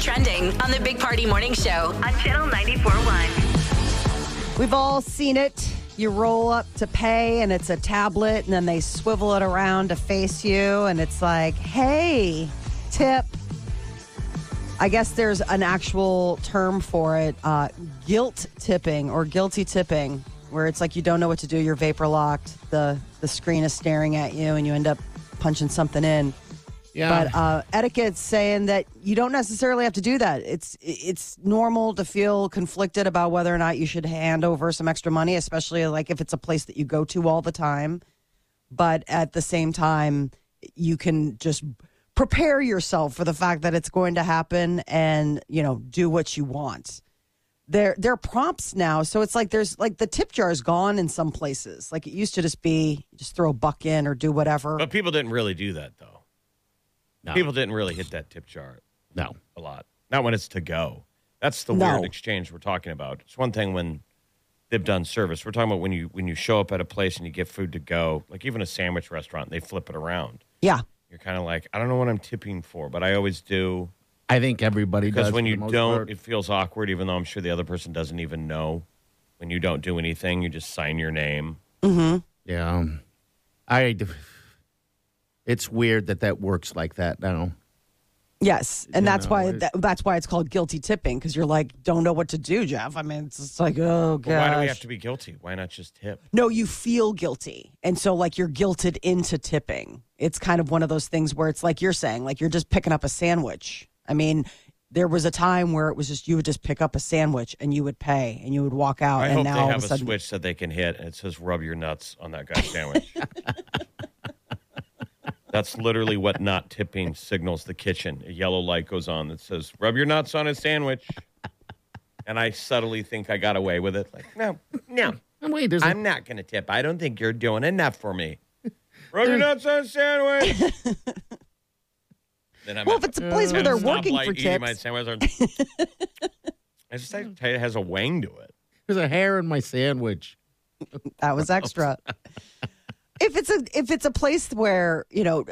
Trending on the Big Party Morning Show on Channel 94.1. We've all seen it. You roll up to pay and it's a tablet, and then they swivel it around to face you, and it's like, hey, tip. I guess there's an actual term for it uh, guilt tipping or guilty tipping, where it's like you don't know what to do, you're vapor locked, the, the screen is staring at you, and you end up punching something in. Yeah. But uh, etiquette's saying that you don't necessarily have to do that. It's it's normal to feel conflicted about whether or not you should hand over some extra money, especially like if it's a place that you go to all the time. But at the same time, you can just prepare yourself for the fact that it's going to happen, and you know do what you want. There there are prompts now, so it's like there's like the tip jar is gone in some places. Like it used to just be just throw a buck in or do whatever. But people didn't really do that though. No. People didn't really hit that tip jar no. a lot. Not when it's to go. That's the No. weird exchange we're talking about. It's one thing when they've done service. We're talking about when you when you show up at a place and you get food to go, like even a sandwich restaurant, they flip it around. yeah. You're kind of like, I don't know what I'm tipping for, but I always do I think everybody because does. when for you don't, part. it feels awkward. Even though I'm sure the other person doesn't even know. When you don't do anything, you just sign your name. Mm-hmm. yeah. Um, I. It's weird that that works like that now. Yes, and You that's know, why it- that, that's why it's called guilty tipping because you're like don't know what to do, Jeff. I mean, it's just like oh But why do we have to be guilty? Why not just tip? no, you feel guilty, and so like you're guilted into tipping. It's kind of one of those things where it's like you're saying, like you're just picking up a sandwich. I mean, there was a time where it was just you would just pick up a sandwich and you would pay and you would walk out, I and hope now they all have of a a sudden, switch that they can hit and it says rub your nuts on that guy's sandwich. That's literally what not tipping signals the kitchen. A yellow light goes on that says rub your nuts on a sandwich. And I subtly think I got away with it. Like, no, no, And wait, there's a- I'm not going to tip. I don't think you're doing enough for me. Rub your nuts on a sandwich. then I'm well, at if it's a place where they're a working stoplight for eating my tips, sandwich. I just I tell you, it has a wang to it. there's a hair in my sandwich. that was extra. If it's a if it's a place where you know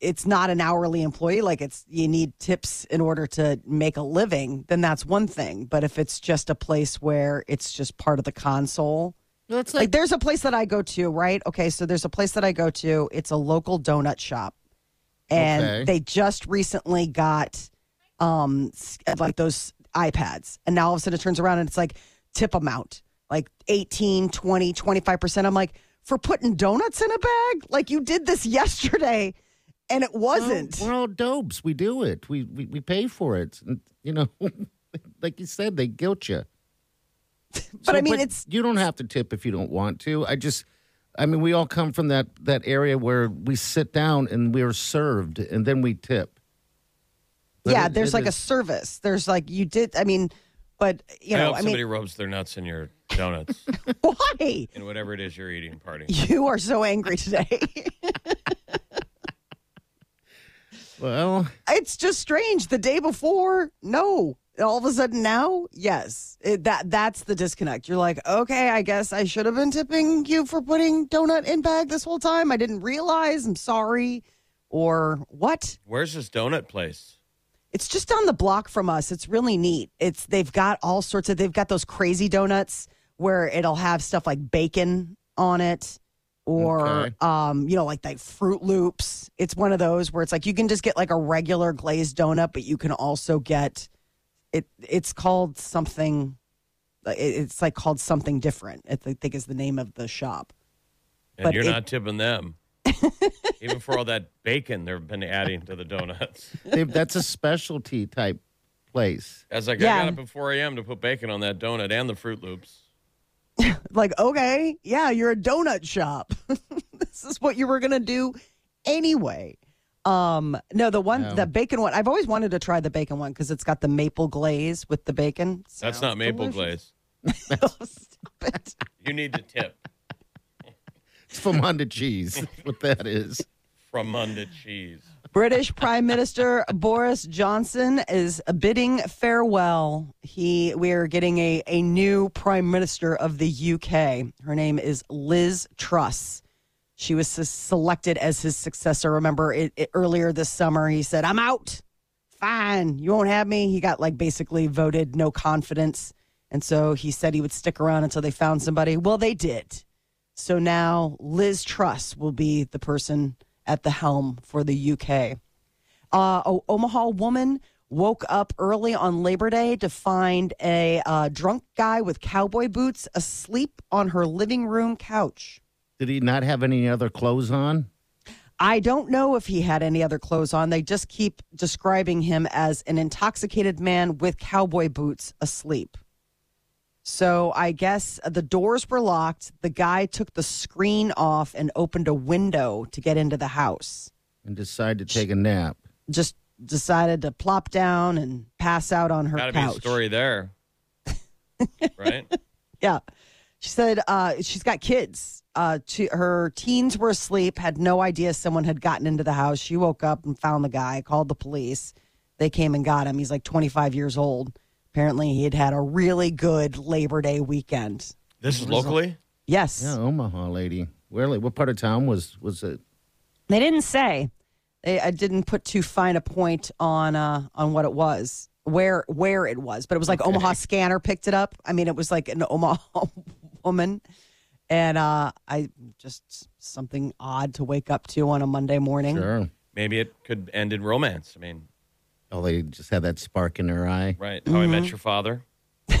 it's not an hourly employee, like it's you need tips in order to make a living, then that's one thing. But if it's just a place where it's just part of the console, That's like like, there's a place that I go to, right? Okay, so there's a place that I go to. It's a local donut shop, and Okay. they just recently got um like those iPads, and now all of a sudden it turns around and it's like tip amount, like 18, 20, 25 percent. I'm like, for putting donuts in a bag, like you did this yesterday, and it wasn't. We're all dopes. We do it. We we, we pay for it. And, you know, like you said, they guilt you. but I mean, it's you don't have to tip if you don't want to. I just, I mean, we all come from that that area where we sit down and we're served, and then we tip. But yeah. it- there's it like a service. There's like you did. I mean, but you I know, hope I somebody mean, rubs their nuts in your donuts why? in whatever it is you're eating party. You are so angry today. Well, it's just strange. The day before, no. all of a sudden now, yes, it, that that's the disconnect. You're like, okay, I guess I should have been tipping you for putting donut in bag this whole time. I didn't realize. I'm sorry. Or what? Where's this donut place? It's just down the block from us. It's really neat. It's they've got all sorts of they've got those crazy donuts where it'll have stuff like bacon on it or Okay. um you know like like fruit loops. It's one of those where it's like you can just get like a regular glazed donut but you can also get it it's called something it's like called something different. I think is the name of the shop. And But you're it- not tipping them. Even for all that bacon they've been adding to the donuts. That's a specialty type place. I was like, Yeah. I got up at 4 a.m. to put bacon on that donut and the Fruit Loops. Like, okay, yeah, you're a donut shop. this is what you were gonna do anyway. Um, no, the one, No. the bacon one. I've always wanted to try the bacon one because it's got the maple glaze with the bacon. That's not maple delicious. glaze. Stop it. You need to tip It's Famunda cheese. That's what that is. from Munda Cheese. British Prime Minister Boris Johnson is bidding farewell. He we are getting a, a new Prime Minister of the UK. Her name is Liz Truss. She was selected as his successor. Remember, it, it- earlier this summer, he said, "I'm out. Fine, you won't have me." He got like basically voted no confidence, and so he said he would stick around until they found somebody. Well, they did. So now Liz Truss will be the person at the helm for the UK. Uh, a Omaha woman woke up early on Labor Day to find a uh, drunk guy with cowboy boots asleep on her living room couch. Did he not have any other clothes on? I don't know if he had any other clothes on. They just keep describing him as an intoxicated man with cowboy boots asleep. So I guess the doors were locked. The guy took the screen off and opened a window to get into the house. And decided to take a nap. Just decided to plop down and pass out on her Got to be couch. a story there. right? Yeah. She said uh, she's got kids. Uh, to, her teens were asleep, had no idea someone had gotten into the house. She woke up and found the guy, called the police. They came and got him. He's like 25 years old. Apparently, he had had a really good Labor Day weekend. This is locally? Yes. Yeah, Omaha lady. Where? What part of town was was it? They didn't say. They I didn't put too fine a point on uh, on what it was, where where it was, but it was like Omaha Scanner picked it up. I mean, it was like an Omaha woman, and uh, I just something odd to wake up to on a Monday morning. Sure. Maybe it could end in romance. I mean, Oh, they just had that spark in their eye. right? How I Mm-hmm. Met Your Father.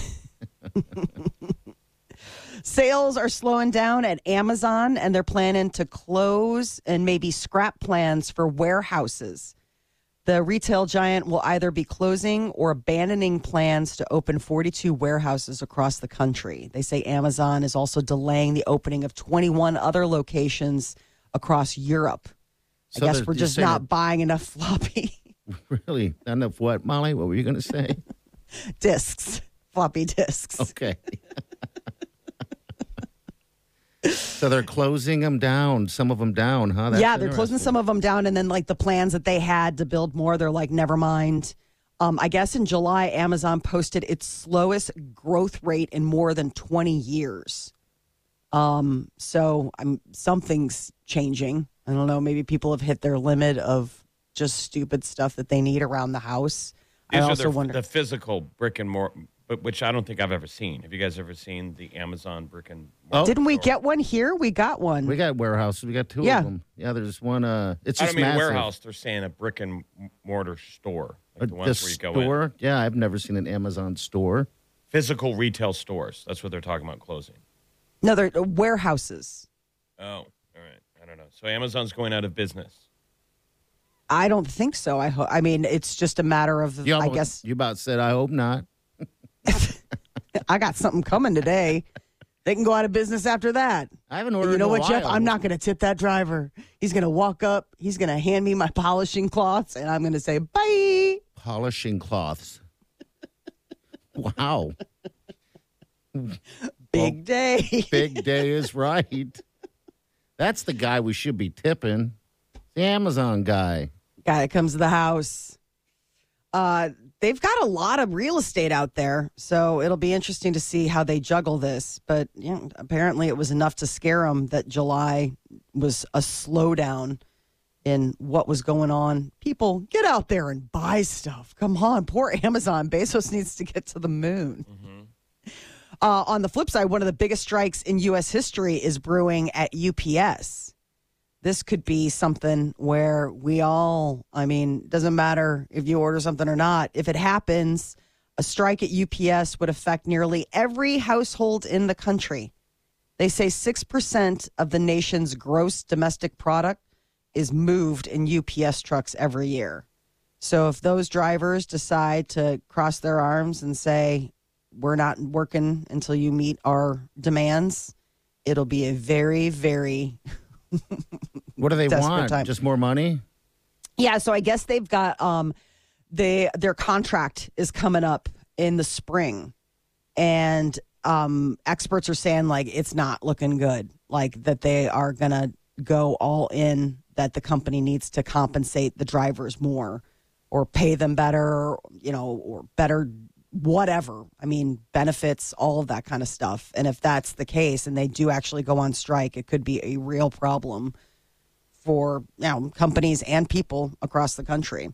Sales are slowing down at Amazon, and they're planning to close and maybe scrap plans for warehouses. The retail giant will either be closing or abandoning plans to open 42 warehouses across the country. They say Amazon is also delaying the opening of 21 other locations across Europe. So I guess they're- we're you're just saying not buying enough floppy that- Really? Not enough what, Molly? What were you going to say? discs, floppy discs. Okay. so they're closing them down, some of them down, huh? That's yeah, they're closing some of them down, and then like the plans that they had to build more, they're like, never mind. Um, I guess in July, Amazon posted its slowest growth rate in more than 20 years. Um, so I'm something's changing. I don't know. Maybe people have hit their limit of just stupid stuff that they need around the house. These I are also the, wonder. the physical brick and mortar, but which I don't think I've ever seen. Have you guys ever seen the Amazon brick and mortar? Oh. Didn't we get one here? We got one. We got warehouses. We got two Yeah. of them. Yeah, there's one. Uh, it's I just don't mean massive. warehouse. They're saying a brick and mortar store, Uh, like the ones the where you go in. store. Yeah, I've never seen an Amazon store. Physical retail stores. That's what they're talking about closing. No, they're uh, warehouses. Oh, all right. I don't know. So Amazon's going out of business. I don't think so. I ho- I mean, it's just a matter of. You I guess you about said. I hope not. I got something coming today. They can go out of business after that. I haven't And ordered. you know what, Jeff? I'm not going to tip that driver. He's going to walk up. He's going to hand me my polishing cloths, and I'm going to say bye. polishing cloths. wow, Big day. big day is right. That's the guy we should be tipping. The Amazon guy. Guy that comes to the house. Uh, they've got a lot of real estate out there, so it'll be interesting to see how they juggle this. But you know, apparently, it was enough to scare them that July was a slowdown in what was going on. People get out there and buy stuff. Come on, poor Amazon. Bezos needs to get to the moon. Uh, on the flip side, one of the biggest strikes in U.S. history is brewing at UPS. This could be something where we all, I mean, doesn't matter if you order something or not. If it happens, a strike at UPS would affect nearly every household in the country. They say 6% of the nation's gross domestic product is moved in UPS trucks every year. So if those drivers decide to cross their arms and say, we're not working until you meet our demands, it'll be a very, very What do they Desperate want? time. Just more money? Yeah, so I guess they've got um they their contract is coming up in the spring and um experts are saying like it's not looking good. Like that they are going to go all in that the company needs to compensate the drivers more or pay them better, you know, or better whatever. I mean, benefits, all of that kind of stuff. And if that's the case and they do actually go on strike, it could be a real problem for you know, companies and people across the country.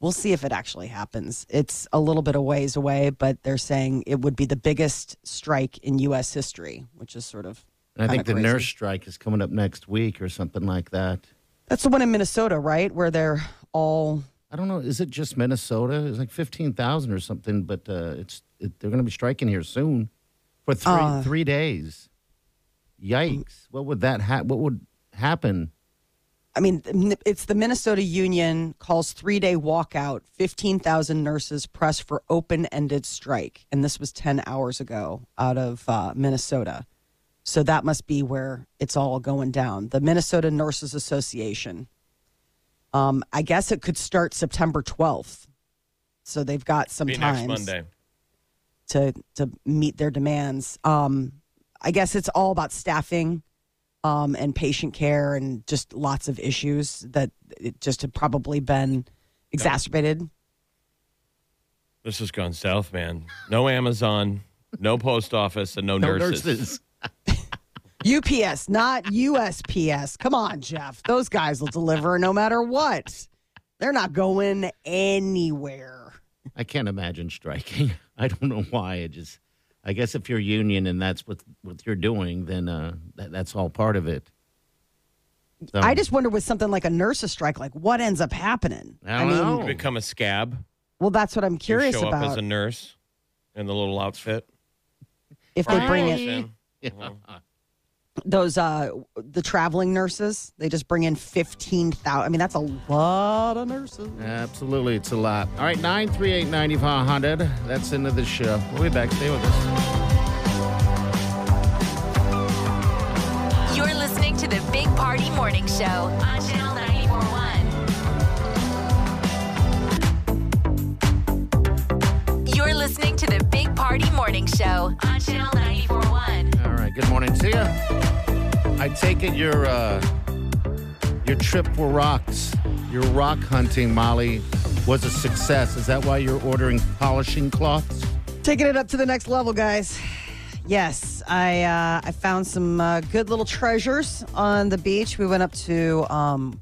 We'll see if it actually happens. It's a little bit of ways away, but they're saying it would be the biggest strike in U.S. history, which is sort of. I think the crazy. nurse strike is coming up next week or something like that. That's the one in Minnesota, right? Where they're all. I don't know. Is it just Minnesota? It's like fifteen thousand or something, but uh, it's it, they're going to be striking here soon for three Uh. three days. Yikes! What would that ha- What would happen? I mean, it's the Minnesota Union calls three day walkout. 15,000 nurses press for open ended strike. And this was 10 hours ago out of uh, Minnesota. So that must be where it's all going down. The Minnesota Nurses Association. Um, I guess it could start September 12th. So they've got some time next Monday. to to meet their demands. Um, I guess it's all about staffing um, and patient care and just lots of issues that it just had probably been exacerbated. This has gone south, man. No Amazon, no post office, and no, No nurses. UPS, not USPS. Come on, Jeff. Those guys will deliver no matter what. They're not going anywhere. I can't imagine striking. I don't know why. It just. I guess if you're union and that's what what you're doing, then uh, that, that's all part of it. So, I just wonder with something like a nurses strike, like what ends up happening? I don't know. You become a scab. Well, that's what I'm curious you show up as a nurse in the little outfit. if they bring Goes in in. Those uh the traveling nurses they just bring in 15,000 I mean that's a lot of nurses Absolutely, it's a lot. All right, nine three eight ninety five hundred. That's into the show. We'll be back. Stay with us. You're listening to the Big Party Morning Show on Channel 941. You're listening to the Big Party Morning Show on Channel 941. Good morning to you. I take it your uh, your trip for rocks, your rock hunting, Molly, was a success. Is that why you're ordering polishing cloths? taking it up to the next level guys yes I uh I found some uh, good little treasures on the beach we went up to um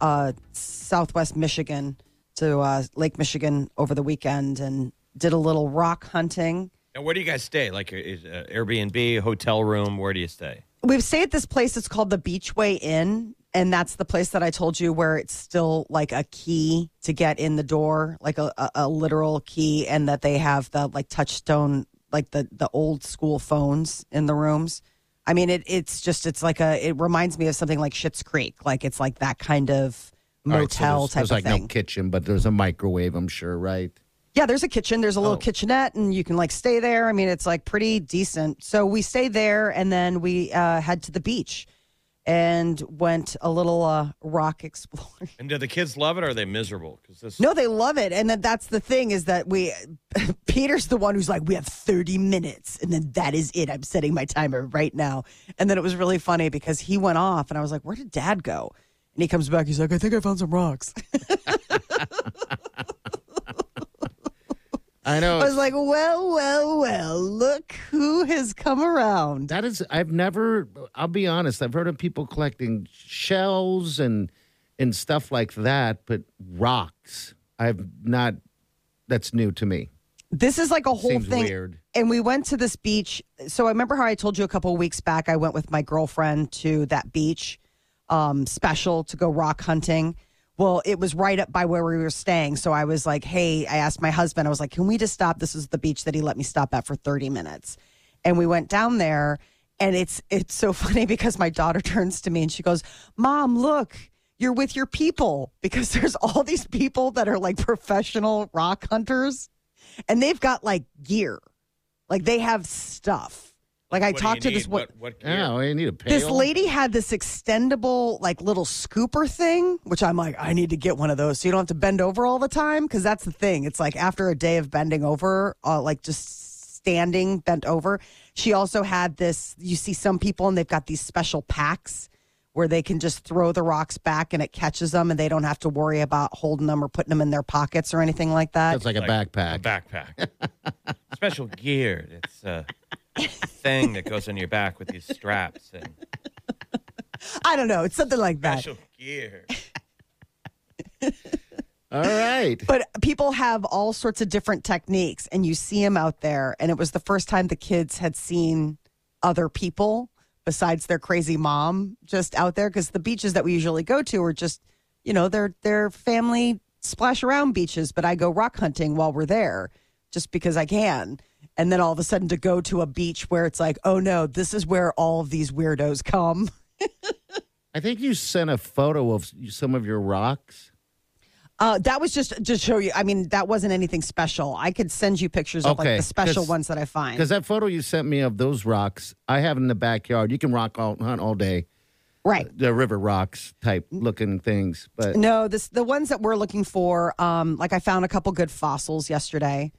uh southwest Michigan to uh Lake Michigan over the weekend and did a little rock hunting And where do you guys stay? Like is, uh, Airbnb, hotel room? Where do you stay? We've stayed at this place. It's called the Beachway Inn. And that's the place that I told you where it's still like a key to get in the door, like a, a, a literal key, and that they have the like touch-tone, like the, the old school phones in the rooms. I mean, it, it's just, it's like a, it reminds me of something like Schitt's Creek. Like it's like that kind of All right, so motel there's, type there's of like thing. no kitchen, but there's a microwave, I'm sure, right? Yeah, there's a kitchen. There's a little Oh. kitchenette, and you can like stay there. I mean, it's like pretty decent. So we stayed there, and then we uh, head to the beach and went a little uh, rock exploring. And do the kids love it or are they miserable? Because this No, they love it, and then that's the thing is that we. Peter's the one who's like, we have 30 minutes, and then that is it. I'm setting my timer right now, and then it was really funny because he went off, and I was like, where did Dad go? And he comes back. He's like, I think I found some rocks. I know. I was like, well, well, well, look who has come around. That is, I've never. I'll be honest. I've heard of people collecting shells and and stuff like that, but rocks, I've not. That's new to me. This is like a whole Seems thing. weird. And we went to this beach. So I remember how I told you a couple of weeks back, I went with my girlfriend to that beach um, special to go rock hunting. Well, it was right up by where we were staying. So I was like, hey, I asked my husband, I was like, can we just stop? This is the beach that he let me stop at for 30 minutes. And we went down there. And it's it's so funny because my daughter turns to me and she goes, Mom, look, you're with your people because there's all these people that are like professional rock hunters and they've got like gear. Like they have stuff. Like I What do talked you to this need? one. What, what gear? Yeah, you need a pail. This lady had this extendable, like little scooper thing, which I'm like, I need to get one of those so you don't have to bend over all the time. Because that's the thing. It's like after a day of bending over, uh, like just standing bent over. She also had this. You see some people and they've got these special packs where they can just throw the rocks back and it catches them and they don't have to worry about holding them or putting them in their pockets or anything like that. It's like a Like backpack. A backpack. Special gear. It's a thing that goes on your back with these straps and I don't know. It's something like that. special gear. All right. But people have all sorts of different techniques, and you see them out there. And it was the first time the kids had seen other people besides their crazy mom just out there because the beaches that we usually go to are just, you know, they're they're family splash around beaches. But I go rock hunting while we're there just because I can. And then all of a sudden to go to a beach where it's like, oh no, this is where all of these weirdos come. I think you sent a photo of some of your rocks. Uh, that was just to show you. I mean, that wasn't anything special. I could send you pictures of like the special ones that I find. Because that photo you sent me of those rocks, I have in the backyard. You can rock all hunt all day. Right. The river rocks type looking things, but No, this the ones that we're looking for. Um, like I found a couple good fossils yesterday,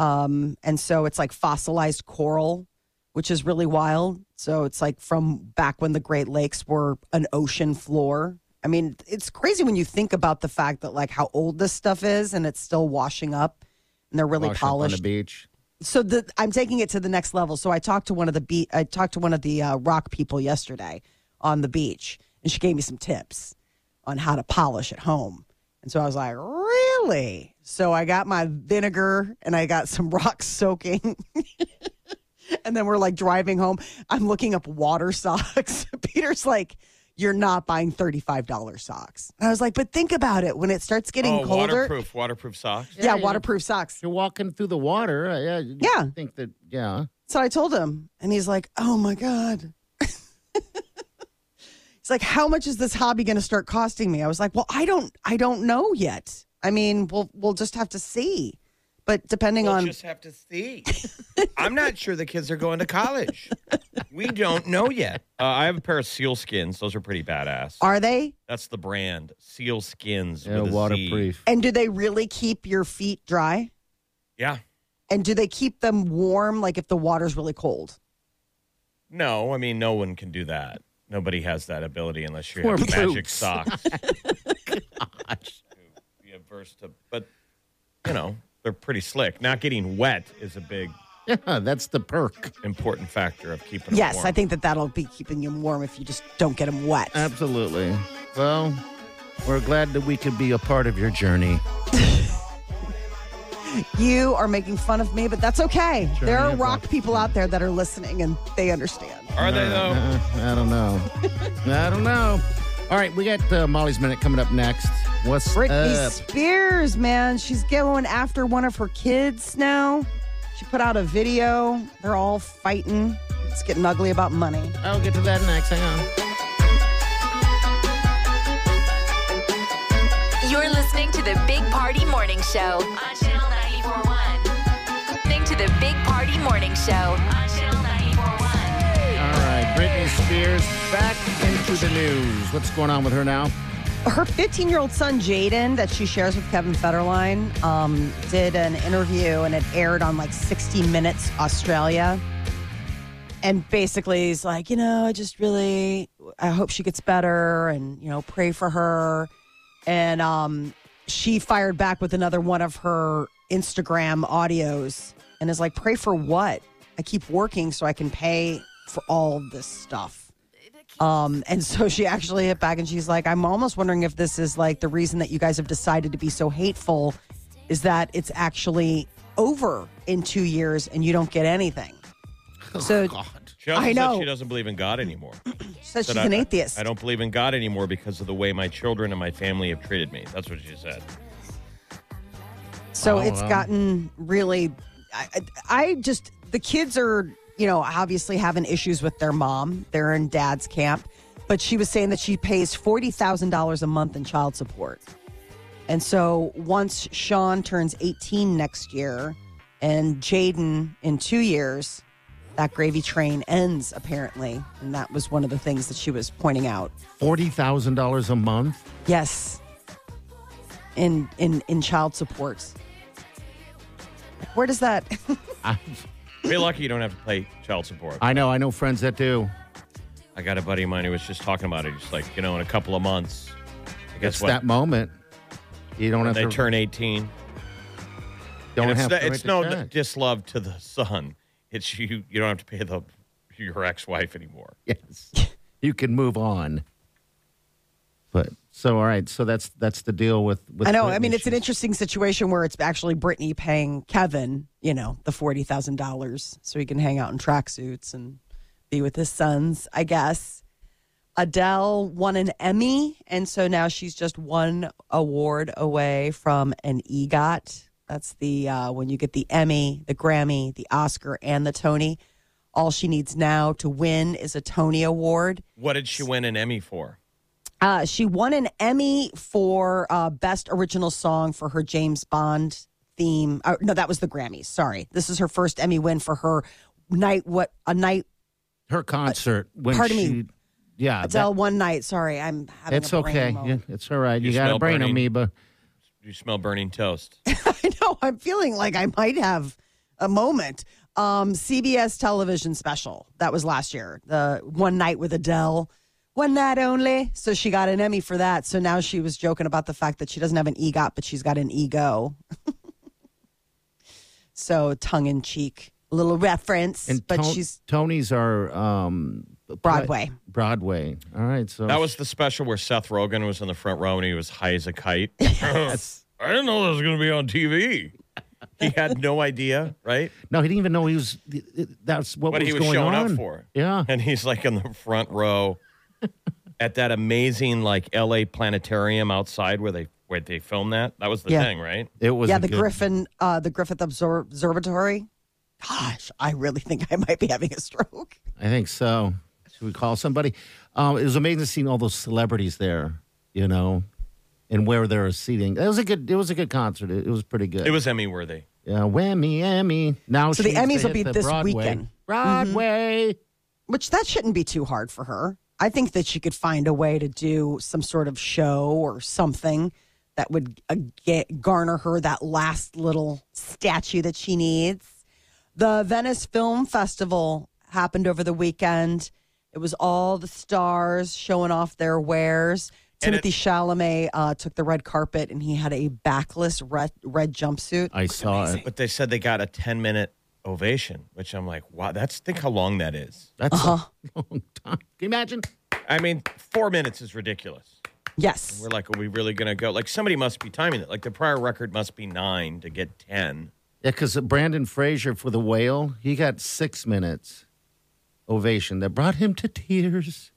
um, and so it's like fossilized coral, which is really wild. So it's like from back when the Great Lakes were an ocean floor. I mean, it's crazy when you think about the fact that like how old this stuff is, and it's still washing up, and they're really wash up on polished. the beach. so the I'm taking it to the next level. So I talked to one of the be- I talked to one of the uh, rock people yesterday on the beach, and she gave me some tips on how to polish at home. And so I was like, really? So I got my vinegar and I got some rock soaking. and then we're like driving home. I'm looking up water socks. Peter's like, you're not buying $35 socks. And I was like, but think about it. When it starts getting oh, colder. waterproof, waterproof socks. Yeah, waterproof socks. You're walking through the water. uh, Yeah. you Yeah. think that, yeah. So I told him, and he's like, "Oh my god." he's like, "How much is this hobby going to start costing me?" I was like, "Well, I don't, I don't know yet. I mean, we'll, we'll just have to see." But depending on We'll on, just have to see. I'm not sure the kids are going to college. We don't know yet. Uh, I have a pair of seal skins. Those are pretty badass. are they, That's the brand. Seal skins. Yeah, with a Z. waterproof. and do they really keep your feet dry? Yeah. And do they keep them warm, like if the water's really cold? No, I mean, no one can do that. Nobody has that ability unless you Poor have magic boots. socks. Be averse to, but you know, they're pretty slick. Not getting wet is a big Yeah, that's the perk. important factor of keeping. them Yes, warm. I think that that'll be keeping you warm if you just don't get them wet. Absolutely. Well, we're glad that we could be a part of your journey. You are making fun of me, but that's okay. there are rock rock. people out there that are listening and they understand. Are they though? Uh, I don't know. I don't know. All right, we got uh, Molly's Minute coming up next. What's Britney up? Spears, man, she's going after one of her kids now. She put out a video. They're all fighting. It's getting ugly about money. I'll get to that next. Hang on. You're listening to the Big Party Morning Show on Channel 941. Listening to the Big Party Morning Show on Channel 941. All right, Britney Spears back into the news. What's going on with her now? Her 15 year old son, Jayden, that she shares with Kevin Federline, um, did an interview and it aired on like 60 Minutes Australia. And basically, he's like, you know, I just really, I hope she gets better and, you know, pray for her. And um, she fired back with another one of her Instagram audios and is like, "Pray for what? I keep working so I can pay for all this stuff." Um, and so she actually hit back and she's like, "I'm almost wondering if this is like the reason that you guys have decided to be so hateful is that it's actually over in two years and you don't get anything." So God. She also I said know. she doesn't believe in God anymore. she says Said, she's I- an atheist. I don't believe in God anymore because of the way my children and my family have treated me. That's what she said. So Oh, it's gotten really. I, I just the kids are you know obviously having issues with their mom. They're in dad's camp, but she was saying that she pays forty thousand dollars a month in child support. And so once Sean turns eighteen next year, and Jayden in two years, that gravy train ends apparently, and that was one of the things that she was pointing out. $40,000 a month? Yes. In in in child supports. Where does that I, Be lucky you don't have to pay child support. I know. I know friends that do. I got a buddy of mine who was just talking about it. He's like, you know, in a couple of months, I guess It's what? that moment. You don't have they to. turn 18. don't And it's have no- to it's write no check. dislove to the son. It's you. You don't have to pay the your ex-wife anymore. Yes. you can move on. But so all right, so that's that's the deal with. with I know. I Britney. mean, it's an interesting situation where it's actually Britney paying Kevin, you know, the forty thousand dollars so he can hang out in tracksuits and be with his sons. I guess. Adele won an Emmy, and so now she's just one award away from an EGOT. That's the uh, when you get the Emmy, the Grammy, the Oscar, and the Tony. All she needs now to win is a Tony Award. What did she win an Emmy for? Uh, she won an Emmy for uh, Best Original Song for her James Bond theme. Uh, no, that was the Grammys. Sorry, this is her first Emmy win for her night. What a night, her concert when pardon she. me. Yeah, Adele. one night. Sorry, I'm having. it's a brain okay. Yeah, it's all right. You, You got a brain burning. amoeba. You smell burning toast. I know. I'm feeling like I might have a moment. Um, CBS television special that was last year. The one night with Adele. One night only. So she got an Emmy for that. So now she was joking about the fact that she doesn't have an EGOT, but she's got an ego. so tongue in cheek, a little reference. And but Ton- she's Tony's are um, Broadway. Broadway. All right, so That was the special where Seth Rogen was in the front row and he was high as a kite. yes. I didn't know that was going to be on TV. He had no idea, right? no. He didn't even know he was. That's what, What was he was going showing on. up for. Yeah, And he's like in the front row at that amazing like LA planetarium outside where they where they filmed that. That was the Yeah. thing, right? it was. yeah, the good- Griffin, uh, the Griffith Obser- Observatory. Gosh, I really think I might be having a stroke. I think so. Should we call somebody? Um, it was amazing seeing all those celebrities there. You know, and where they're seating. It was a good. It was a good concert. It, it was pretty good. It was Emmy worthy. Yeah, whammy, Emmy. Now So the Emmys will be this Broadway. weekend. Broadway. which that shouldn't be too hard for her. I think that she could find a way to do some sort of show or something that would uh, get, garner her that last little statue that she needs. The Venice Film Festival happened over the weekend. It was all the stars showing off their wares. And Timothée Chalamet uh, took the red carpet and he had a backless red, red jumpsuit. I saw it. But they said they got a 10 minute ovation, which I'm like, wow, that's think how long that is. That's Uh-huh. a long time. Can you imagine? I mean, four minutes is ridiculous. Yes. We're like, are we really going to go? Like, somebody must be timing it. Like, the prior record must be nine to get 10. Yeah, because Brendan Fraser for the whale, he got six minutes ovation that brought him to tears.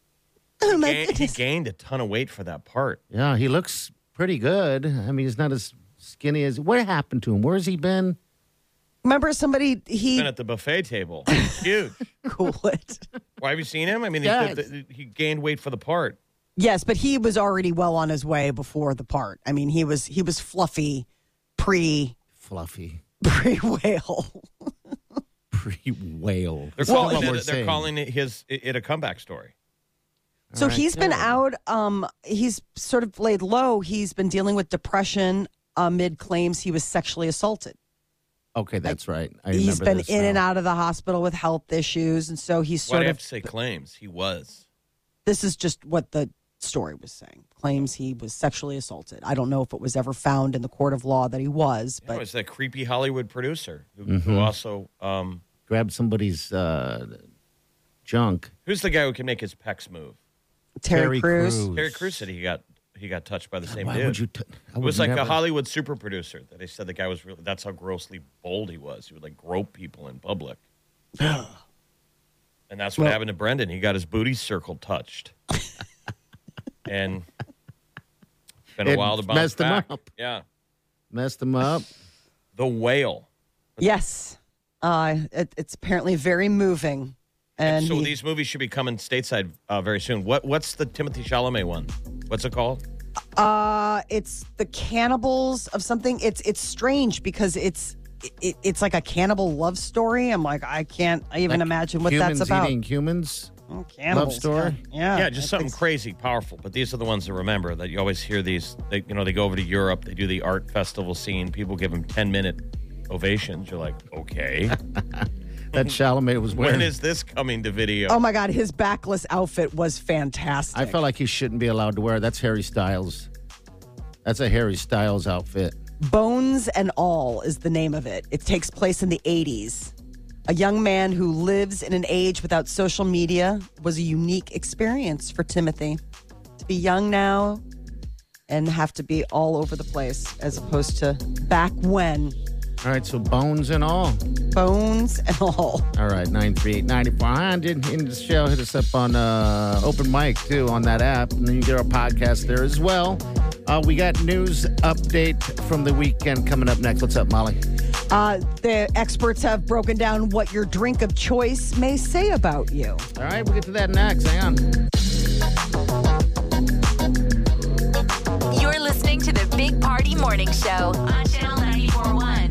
Oh my Gain- he goodness. gained a ton of weight for that part. Yeah, he looks pretty good. I mean, he's not as skinny as. What happened to him? Where's he been? Remember somebody, he Been at the buffet table. Huge. cool it. Why have you seen him? I mean, he- Yes. the- the- he gained weight for the part. Yes, but he was already well on his way before the part. I mean, he was he was fluffy pre Fluffy. pre whale. Pre whale. They're calling what it. They're saying. calling it his it a comeback story. So right, he's been out. Um, he's sort of laid low. He's been dealing with depression amid claims he was sexually assaulted. Okay, that's right. I He's remember been this in and out of the hospital with health issues, and so he's Why sort do you of. have to say claims? He was. This is just what the story was saying. Claims he was sexually assaulted. I don't know if it was ever found in the court of law that he was, It but was that creepy Hollywood producer who, Mm-hmm. who also, um, Grab somebody's uh, junk. who's the guy who can make his pecs move? Terry, Crews. Terry Crews said he got he got touched by the same Why dude. would you? T- I it was would like a Hollywood super producer that they said the guy was really. That's how grossly bold he was. He would like grope people in public. and that's what Well- happened to Brendan. He got his booty circle touched, and it's been a It while to bounce messed him up. Yeah, messed them up. the whale. Yes. Uh, it, it's apparently very moving. And so he- these movies should be coming stateside uh, very soon. What what's the Timothée Chalamet one? What's it called? Uh, it's the cannibals of something. It's it's strange because it's it, it's like a cannibal love story. I'm like, I can't even Like imagine what humans that's about. Eating humans. Oh, cannibals, story? Yeah, yeah, just something crazy, powerful. But these are the ones to remember that you always hear these. They, you know, they go over to Europe, they do the art festival scene. People give them ten minute ovations. You're like, okay, That Chalamet was wearing. when is this coming to video? Oh my God, his backless outfit was fantastic. I felt like he shouldn't be allowed to wear. it. That's Harry Styles. That's a Harry Styles outfit. Bones and All is the name of it. It takes place in the 80s. A young man who lives in an age without social media was a unique experience for Timothée. To be young now and have to be all over the place as opposed to back when. All right, so bones and all. Bones and all. All right, 938 9400. In the show, hit us up on uh, open mic too on that app. And then you get our podcast there as well. Uh, we got news update from the weekend coming up next. What's up, Molly? Uh, the experts have broken down what your drink of choice may say about you. All right, we'll get to that next. Hang on. You're listening to the Big Party Morning Show on Channel 941.